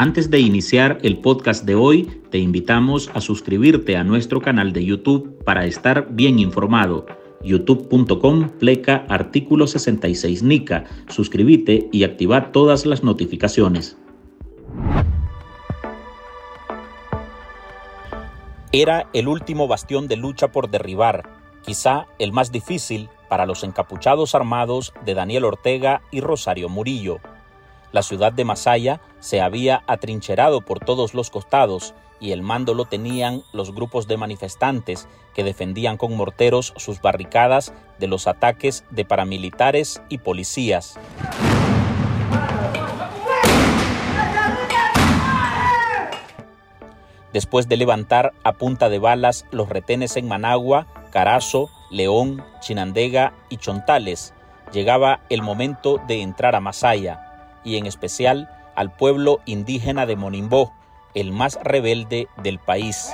Antes de iniciar el podcast de hoy, te invitamos a suscribirte a nuestro canal de YouTube para estar bien informado. youtube.com pleca artículo 66 NICA. Suscríbete y activa todas las notificaciones. Era el último bastión de lucha por derribar, quizá el más difícil para los encapuchados armados de Daniel Ortega y Rosario Murillo. La ciudad de Masaya se había atrincherado por todos los costados y el mando lo tenían los grupos de manifestantes que defendían con morteros sus barricadas de los ataques de paramilitares y policías. Después de levantar a punta de balas los retenes en Managua, Carazo, León, Chinandega y Chontales, llegaba el momento de entrar a Masaya y en especial al pueblo indígena de Monimbó, el más rebelde del país.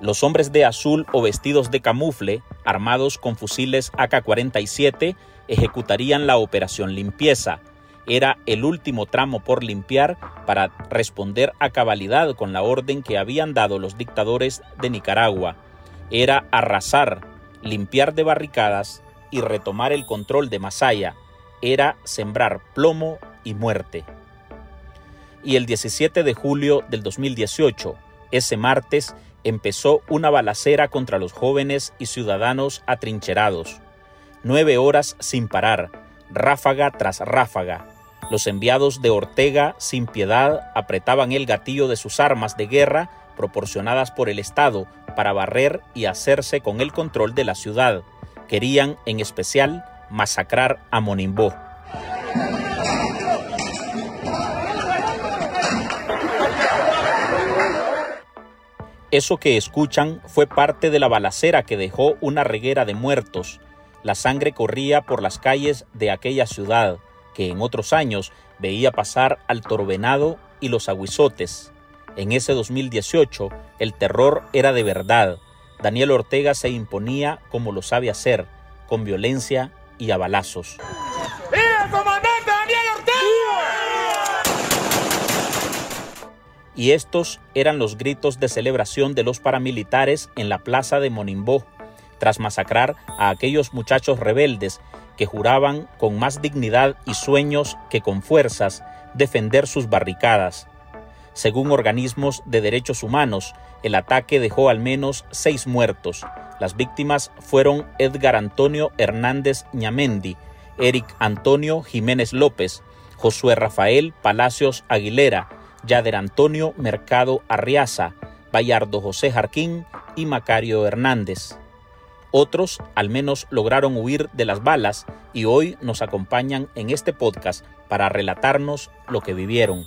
Los hombres de azul o vestidos de camufle, armados con fusiles AK-47, ejecutarían la operación limpieza. Era el último tramo por limpiar para responder a cabalidad con la orden que habían dado los dictadores de Nicaragua. Era arrasar, limpiar de barricadas y retomar el control de Masaya era sembrar plomo y muerte. Y el 17 de julio del 2018, ese martes, empezó una balacera contra los jóvenes y ciudadanos atrincherados. Nueve horas sin parar, ráfaga tras ráfaga. Los enviados de Ortega, sin piedad, apretaban el gatillo de sus armas de guerra proporcionadas por el Estado para barrer y hacerse con el control de la ciudad querían en especial masacrar a Monimbó. Eso que escuchan fue parte de la balacera que dejó una reguera de muertos. La sangre corría por las calles de aquella ciudad, que en otros años veía pasar al Torvenado y los Aguizotes. En ese 2018 el terror era de verdad, Daniel Ortega se imponía como lo sabe hacer, con violencia y a balazos. comandante Daniel Ortega! Y estos eran los gritos de celebración de los paramilitares en la plaza de Monimbó, tras masacrar a aquellos muchachos rebeldes que juraban con más dignidad y sueños que con fuerzas defender sus barricadas. Según organismos de derechos humanos, el ataque dejó al menos seis muertos. Las víctimas fueron Edgar Antonio Hernández Ñamendi, Eric Antonio Jiménez López, Josué Rafael Palacios Aguilera, Yader Antonio Mercado Arriaza, Bayardo José Jarquín y Macario Hernández. Otros al menos lograron huir de las balas y hoy nos acompañan en este podcast para relatarnos lo que vivieron.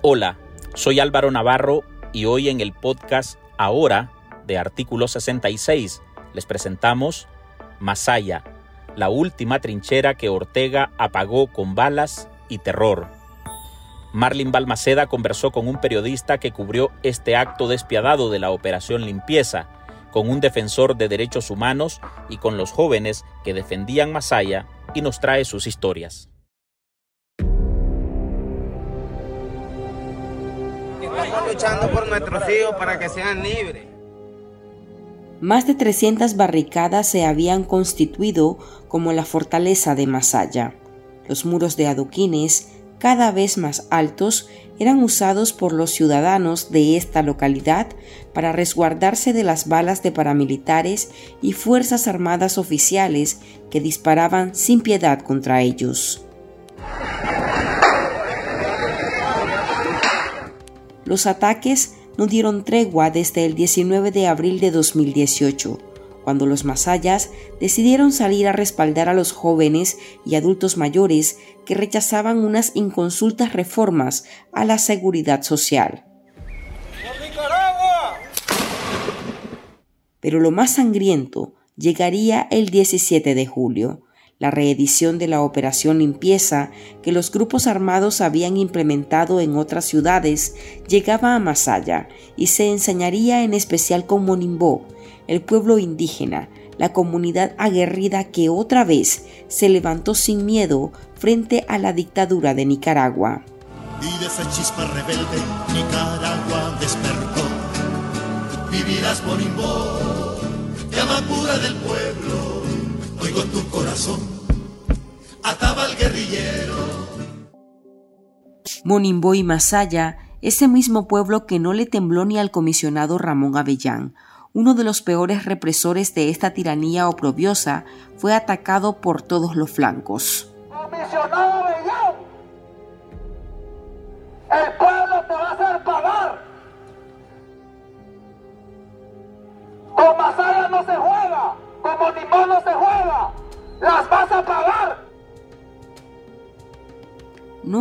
Hola, soy Álvaro Navarro y hoy en el podcast Ahora de Artículo 66 les presentamos Masaya, la última trinchera que Ortega apagó con balas y terror. Marlin Balmaceda conversó con un periodista que cubrió este acto despiadado de la Operación Limpieza, con un defensor de derechos humanos y con los jóvenes que defendían Masaya y nos trae sus historias. Luchando por nuestros hijos para que sean libres. Más de 300 barricadas se habían constituido como la fortaleza de Masaya. Los muros de adoquines, cada vez más altos, eran usados por los ciudadanos de esta localidad para resguardarse de las balas de paramilitares y fuerzas armadas oficiales que disparaban sin piedad contra ellos. Los ataques no dieron tregua desde el 19 de abril de 2018, cuando los masayas decidieron salir a respaldar a los jóvenes y adultos mayores que rechazaban unas inconsultas reformas a la seguridad social. Pero lo más sangriento llegaría el 17 de julio, la reedición de la operación limpieza que los grupos armados habían implementado en otras ciudades llegaba a Masaya y se enseñaría en especial con Monimbó, el pueblo indígena, la comunidad aguerrida que otra vez se levantó sin miedo frente a la dictadura de Nicaragua. Y de rebelde Nicaragua despertó. Vivirás Monimbo, llama pura del pueblo. Oigo tu corazón, ataba al guerrillero. Monimbo y Masaya, ese mismo pueblo que no le tembló ni al comisionado Ramón Avellán, uno de los peores represores de esta tiranía oprobiosa, fue atacado por todos los flancos. Comisionado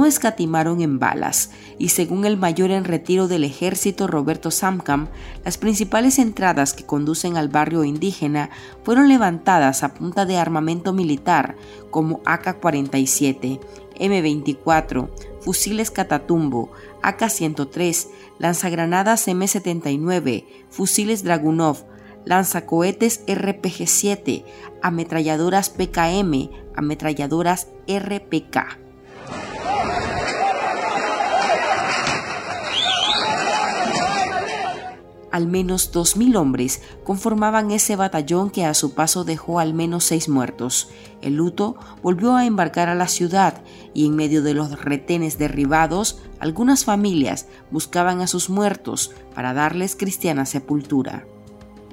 escatimaron en balas y según el mayor en retiro del ejército Roberto Samcam, las principales entradas que conducen al barrio indígena fueron levantadas a punta de armamento militar como AK-47, M24, fusiles Catatumbo, AK-103, lanzagranadas M79, fusiles Dragunov, lanzacohetes RPG-7, ametralladoras PKM, ametralladoras RPK. Al menos 2.000 hombres conformaban ese batallón que a su paso dejó al menos seis muertos. El luto volvió a embarcar a la ciudad y en medio de los retenes derribados, algunas familias buscaban a sus muertos para darles cristiana sepultura.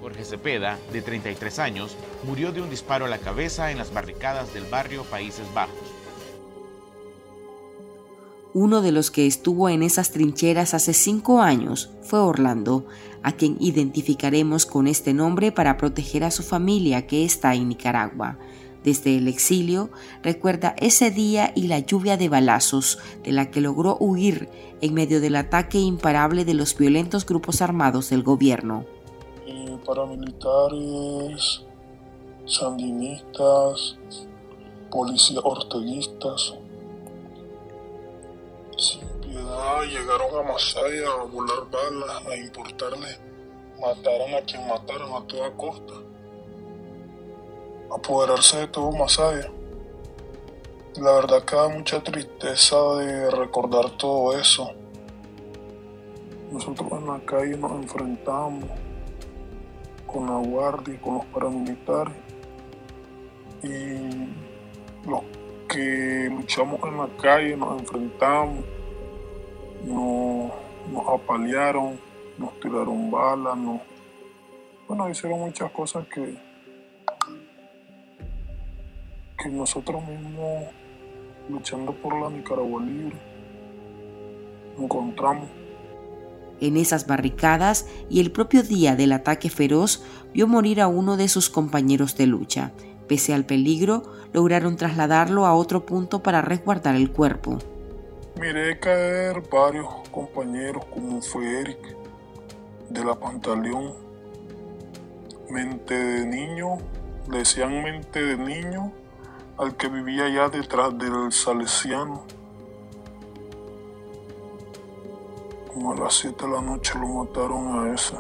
Jorge Cepeda, de 33 años, murió de un disparo a la cabeza en las barricadas del barrio Países Bajos. Uno de los que estuvo en esas trincheras hace cinco años fue Orlando, a quien identificaremos con este nombre para proteger a su familia que está en Nicaragua. Desde el exilio, recuerda ese día y la lluvia de balazos de la que logró huir en medio del ataque imparable de los violentos grupos armados del gobierno. Paramilitares, sandinistas, policías orteguistas, llegaron a Masaya a volar balas, a importarle, mataron a quien mataron a toda costa, apoderarse de todo Masaya. La verdad que da mucha tristeza de recordar todo eso. Nosotros en la calle nos enfrentamos con la guardia y con los paramilitares. Y los que luchamos en la calle nos enfrentamos nos, nos apalearon, nos tiraron balas, nos, bueno, hicieron muchas cosas que, que nosotros mismos, luchando por la Nicaragua libre, encontramos. En esas barricadas y el propio día del ataque feroz vio morir a uno de sus compañeros de lucha. Pese al peligro, lograron trasladarlo a otro punto para resguardar el cuerpo. Miré caer varios compañeros como fue Eric de la Pantaleón, mente de niño, le decían mente de niño al que vivía allá detrás del Salesiano. Como a las 7 de la noche lo mataron a ese,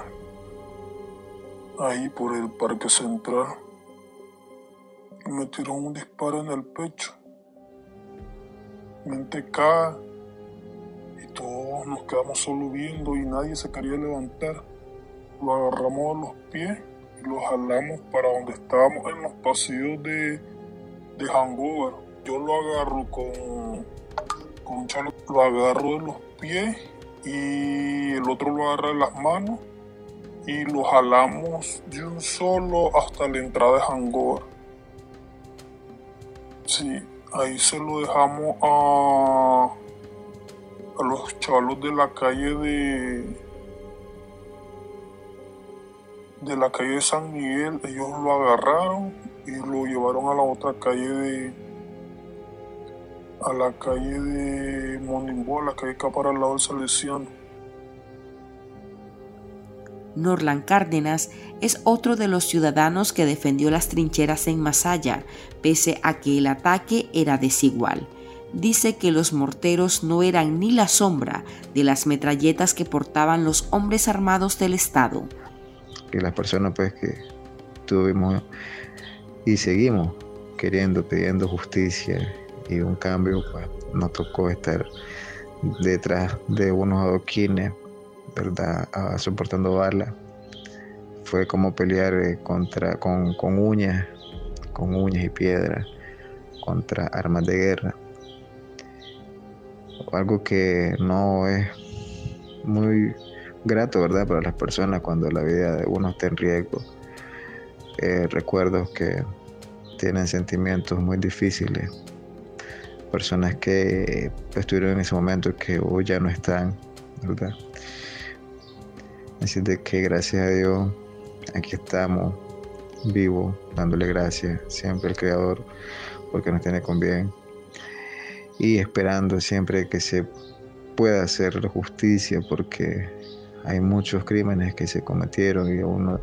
ahí por el Parque Central. Y me tiró un disparo en el pecho cae y todos nos quedamos solo viendo y nadie se quería levantar. Lo agarramos a los pies y lo jalamos para donde estábamos en los pasillos de, de Hangover. Yo lo agarro con, con un chalo, lo agarro de los pies y el otro lo agarra de las manos y lo jalamos de un solo hasta la entrada de Hangover. Sí, ahí se lo dejamos a, a los chavalos de la calle de de la calle de San Miguel. Ellos lo agarraron y lo llevaron a la otra calle de a la calle de Monimbo, a la calle que para al lado del Salesiano Norlan Cárdenas es otro de los ciudadanos que defendió las trincheras en Masaya, pese a que el ataque era desigual. Dice que los morteros no eran ni la sombra de las metralletas que portaban los hombres armados del Estado. Que las personas pues que estuvimos y seguimos queriendo, pidiendo justicia y un cambio, pues nos tocó estar detrás de unos adoquines, ¿verdad? Ah, soportando balas. Fue como pelear eh, contra, con, con uñas, con uñas y piedras, contra armas de guerra. Algo que no es muy grato, ¿verdad? Para las personas cuando la vida de uno está en riesgo. Eh, recuerdos que tienen sentimientos muy difíciles. Personas que estuvieron en ese momento que hoy ya no están, ¿verdad? Así de que gracias a Dios aquí estamos vivos, dándole gracias siempre al Creador porque nos tiene con bien y esperando siempre que se pueda hacer justicia porque hay muchos crímenes que se cometieron y aún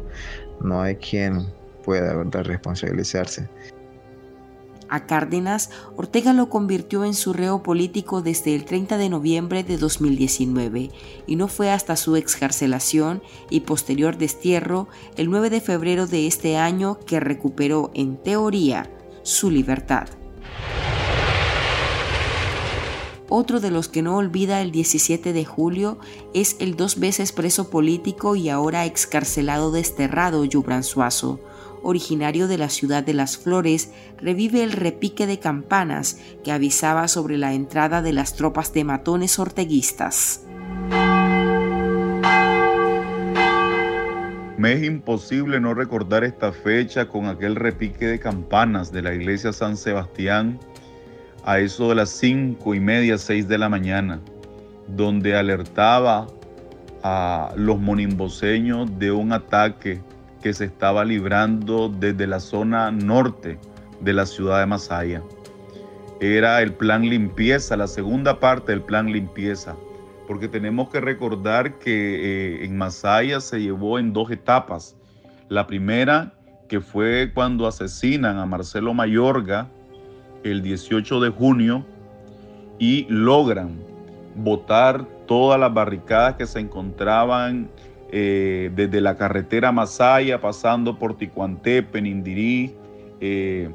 no, hay quien pueda ¿verdad? responsabilizarse. A Cárdenas, Ortega lo convirtió en su reo político desde el 30 de noviembre de 2019 y no fue hasta su excarcelación y posterior destierro el 9 de febrero de este año que recuperó en teoría su libertad. Otro de los que no olvida el 17 de julio es el dos veces preso político y ahora excarcelado desterrado Yubran Suazo. Originario de la ciudad de Las Flores, revive el repique de campanas que avisaba sobre la entrada de las tropas de matones orteguistas. Me es imposible no recordar esta fecha con aquel repique de campanas de la iglesia San Sebastián a eso de las cinco y media, seis de la mañana, donde alertaba a los monimboseños de un ataque que se estaba librando desde la zona norte de la ciudad de Masaya. Era el plan limpieza, la segunda parte del plan limpieza, porque tenemos que recordar que eh, en Masaya se llevó en dos etapas. La primera, que fue cuando asesinan a Marcelo Mayorga, el 18 de junio y logran botar todas las barricadas que se encontraban eh, desde la carretera Masaya, pasando por Ticuanté, Penindirí, eh,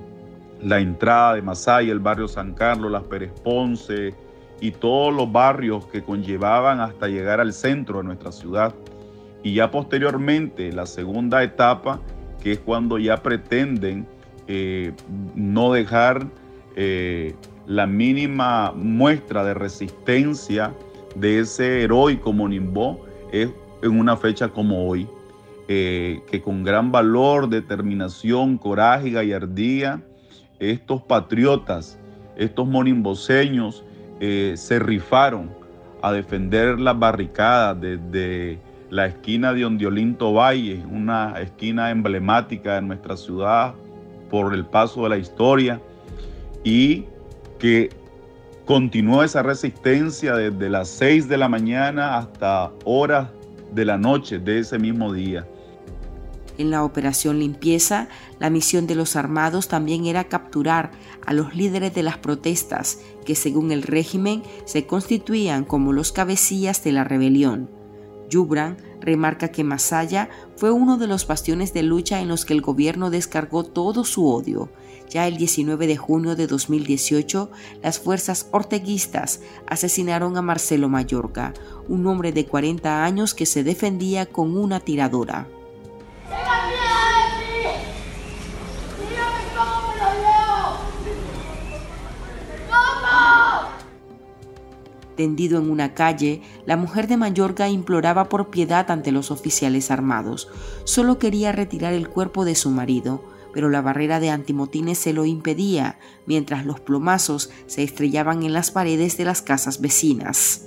la entrada de Masaya, el barrio San Carlos, las Pérez Ponce y todos los barrios que conllevaban hasta llegar al centro de nuestra ciudad. Y ya posteriormente, la segunda etapa, que es cuando ya pretenden eh, no dejar la mínima muestra de resistencia de ese heroico Monimbó es en una fecha como hoy, eh, que con gran valor, determinación, coraje y gallardía, estos patriotas, estos monimboseños, eh, se rifaron a defender las barricadas desde la esquina de Ondiolinto Valle, una esquina emblemática de nuestra ciudad por el paso de la historia y que continuó esa resistencia desde las 6 de la mañana hasta horas de la noche de ese mismo día. En la operación limpieza, la misión de los armados también era capturar a los líderes de las protestas, que según el régimen se constituían como los cabecillas de la rebelión. Yubran remarca que Masaya fue uno de los bastiones de lucha en los que el gobierno descargó todo su odio. Ya el 19 de junio de 2018, las fuerzas orteguistas asesinaron a Marcelo Mayorga, un hombre de 40 años que se defendía con una tiradora. Tendido en una calle, la mujer de Mayorga imploraba por piedad ante los oficiales armados. Solo quería retirar el cuerpo de su marido, pero la barrera de antimotines se lo impedía, mientras los plomazos se estrellaban en las paredes de las casas vecinas.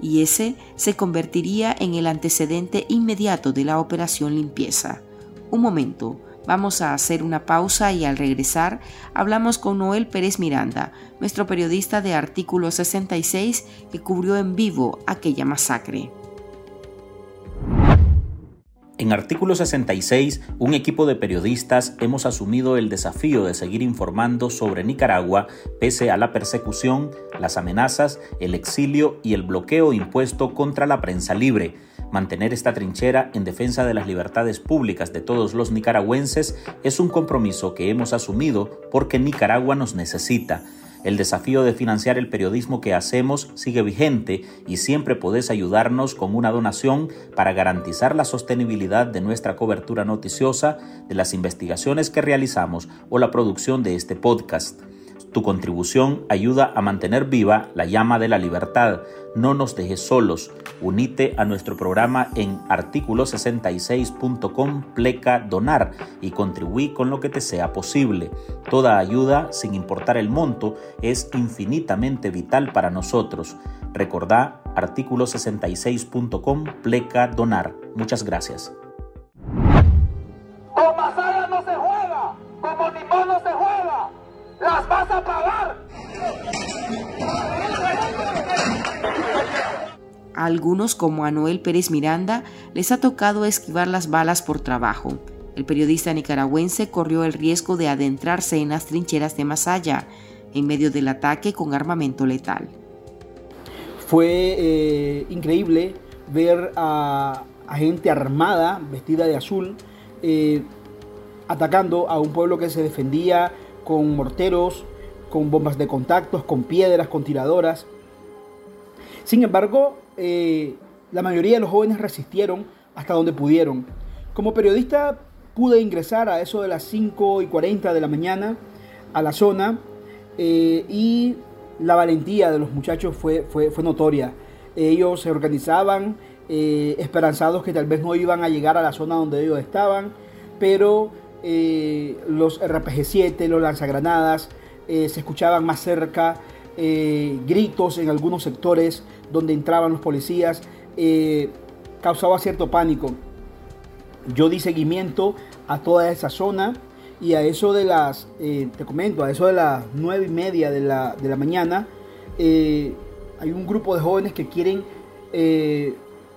y ese se convertiría en el antecedente inmediato de la operación limpieza. Un momento, vamos a hacer una pausa y al regresar hablamos con Noel Pérez Miranda, nuestro periodista de Artículo 66 que cubrió en vivo aquella masacre. En artículo 66, un equipo de periodistas hemos asumido el desafío de seguir informando sobre Nicaragua pese a la persecución, las amenazas, el exilio y el bloqueo impuesto contra la prensa libre. Mantener esta trinchera en defensa de las libertades públicas de todos los nicaragüenses es un compromiso que hemos asumido porque Nicaragua nos necesita. El desafío de financiar el periodismo que hacemos sigue vigente y siempre podés ayudarnos con una donación para garantizar la sostenibilidad de nuestra cobertura noticiosa, de las investigaciones que realizamos o la producción de este podcast. Tu contribución ayuda a mantener viva la llama de la libertad. No nos dejes solos. Unite a nuestro programa en artículo66.com pleca donar y contribuí con lo que te sea posible. Toda ayuda, sin importar el monto, es infinitamente vital para nosotros. Recordá artículo66.com pleca donar. Muchas gracias. Algunos, como a Noel Pérez Miranda, les ha tocado esquivar las balas por trabajo. El periodista nicaragüense corrió el riesgo de adentrarse en las trincheras de Masaya, en medio del ataque con armamento letal. Fue eh, increíble ver a, gente armada, vestida de azul, eh, atacando a un pueblo que se defendía con morteros, con bombas de contactos, con piedras, con tiradoras. Sin embargo, eh, la mayoría de los jóvenes resistieron hasta donde pudieron. Como periodista pude ingresar a eso de las 5 y 40 de la mañana a la zona eh, y la valentía de los muchachos fue, fue, notoria. Ellos se organizaban eh, esperanzados que tal vez no iban a llegar a la zona donde ellos estaban, pero los RPG-7, los lanzagranadas, se escuchaban más cerca, eh, gritos en algunos sectores donde entraban los policías, causaba cierto pánico. Yo di seguimiento a toda esa zona y a eso de las, te comento, a eso de las nueve y media de la, de la mañana, hay un grupo de jóvenes que quieren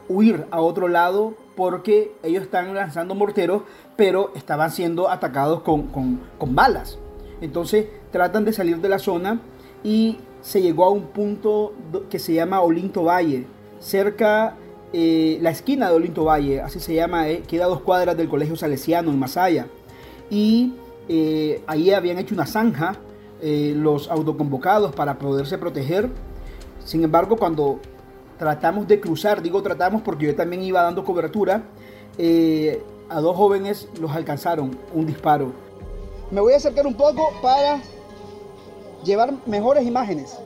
huir a otro lado porque ellos están lanzando morteros, pero estaban siendo atacados con, balas. Entonces tratan de salir de la zona y se llegó a un punto que se llama Olinto Valle, cerca eh, la esquina de Olinto Valle, así se llama, eh, queda a dos cuadras del Colegio Salesiano en Masaya. Y eh, ahí habían hecho una zanja los autoconvocados para poderse proteger. Sin embargo, cuando tratamos de cruzar, digo tratamos porque yo también iba dando cobertura, eh, a dos jóvenes los alcanzaron un disparo. Me voy a acercar un poco para llevar mejores imágenes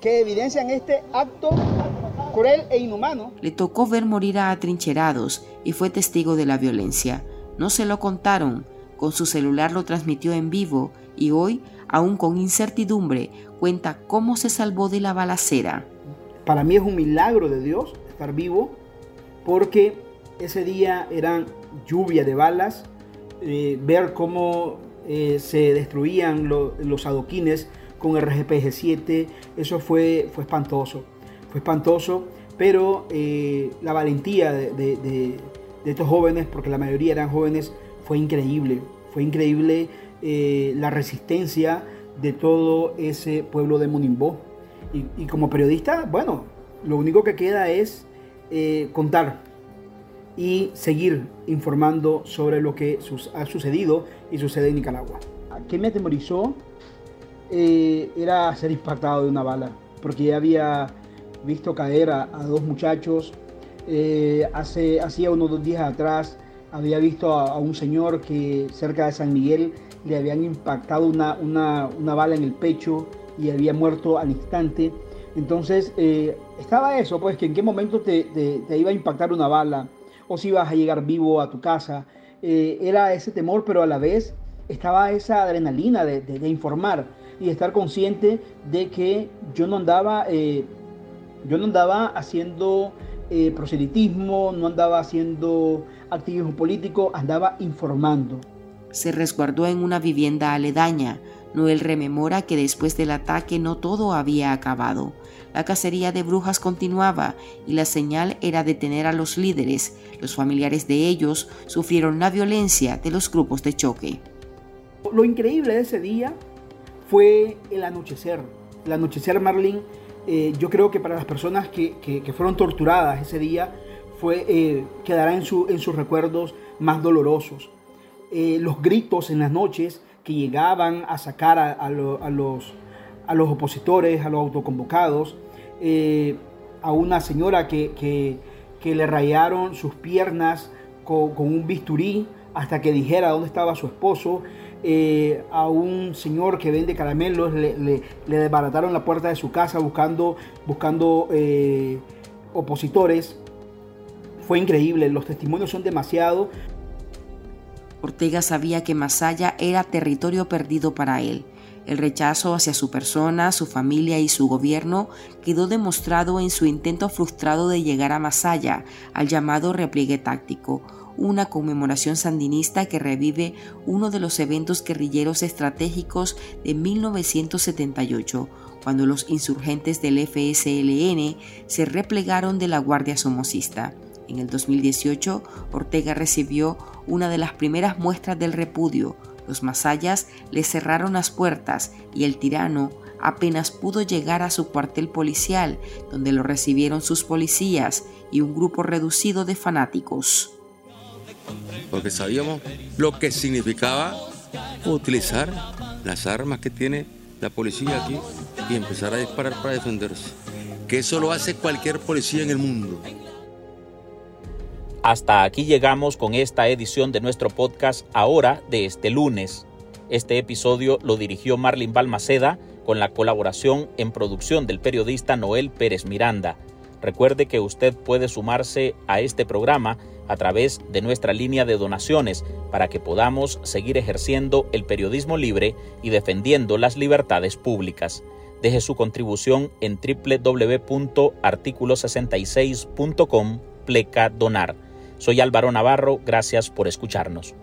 que evidencian este acto cruel e inhumano. Le tocó ver morir a atrincherados y fue testigo de la violencia. No se lo contaron, con su celular lo transmitió en vivo y hoy, aún con incertidumbre, cuenta cómo se salvó de la balacera. Para mí es un milagro de Dios estar vivo porque ese día eran lluvia de balas, eh, ver cómo eh, se destruían los adoquines con el RGPG-7, eso fue, fue espantoso, fue espantoso, pero eh, la valentía de, estos jóvenes, porque la mayoría eran jóvenes, fue increíble, fue increíble la resistencia de todo ese pueblo de Monimbó. Y, como periodista, bueno, lo único que queda es eh, contar y seguir informando sobre lo que ha sucedido y sucede en Nicaragua. ¿Qué me atemorizó? Eh, era ser impactado de una bala, porque ya había visto caer a, dos muchachos. Eh, hace, hacía unos dos días atrás había visto a, un señor que cerca de San Miguel le habían impactado una, una, una bala en el pecho y había muerto al instante. Entonces eh, estaba eso, pues que en qué momento te, iba a impactar una bala o si ibas a llegar vivo a tu casa. Eh, era ese temor, pero a la vez estaba esa adrenalina de, informar y de estar consciente de que yo no andaba, eh, yo no andaba haciendo proselitismo, no andaba haciendo activismo político, andaba informando. Se resguardó en una vivienda aledaña. Noel rememora que después del ataque no todo había acabado. La cacería de brujas continuaba y la señal era detener a los líderes. Los familiares de ellos sufrieron la violencia de los grupos de choque. Lo increíble de ese día fue el anochecer. El anochecer, Marlin, eh, yo creo que para las personas que, fueron torturadas ese día, fue, eh, quedará en, su, en sus recuerdos más dolorosos. Eh, los gritos en las noches que llegaban a sacar a, los, a los opositores, a los autoconvocados, a una señora que, le rayaron sus piernas con, un bisturí hasta que dijera dónde estaba su esposo, eh, a un señor que vende caramelos, le, le, desbarataron la puerta de su casa buscando, buscando eh, opositores. Fue increíble, los testimonios son demasiado. Ortega sabía que Masaya era territorio perdido para él. El rechazo hacia su persona, su familia y su gobierno quedó demostrado en su intento frustrado de llegar a Masaya, al llamado repliegue táctico, una conmemoración sandinista que revive uno de los eventos guerrilleros estratégicos de 1978, cuando los insurgentes del FSLN se replegaron de la Guardia Somocista. En el 2018, Ortega recibió una de las primeras muestras del repudio. Los masayas le cerraron las puertas y el tirano apenas pudo llegar a su cuartel policial, donde lo recibieron sus policías y un grupo reducido de fanáticos porque sabíamos lo que significaba utilizar las armas que tiene la policía aquí y empezar a disparar para defenderse. Que eso lo hace cualquier policía en el mundo. Hasta aquí llegamos con esta edición de nuestro podcast ahora de este lunes. Este episodio lo dirigió Marlin Balmaceda con la colaboración en producción del periodista Noel Pérez Miranda. Recuerde que usted puede sumarse a este programa a través de nuestra línea de donaciones para que podamos seguir ejerciendo el periodismo libre y defendiendo las libertades públicas. Deje su contribución en www.articulo66.com pleca donar. Soy Álvaro Navarro, gracias por escucharnos.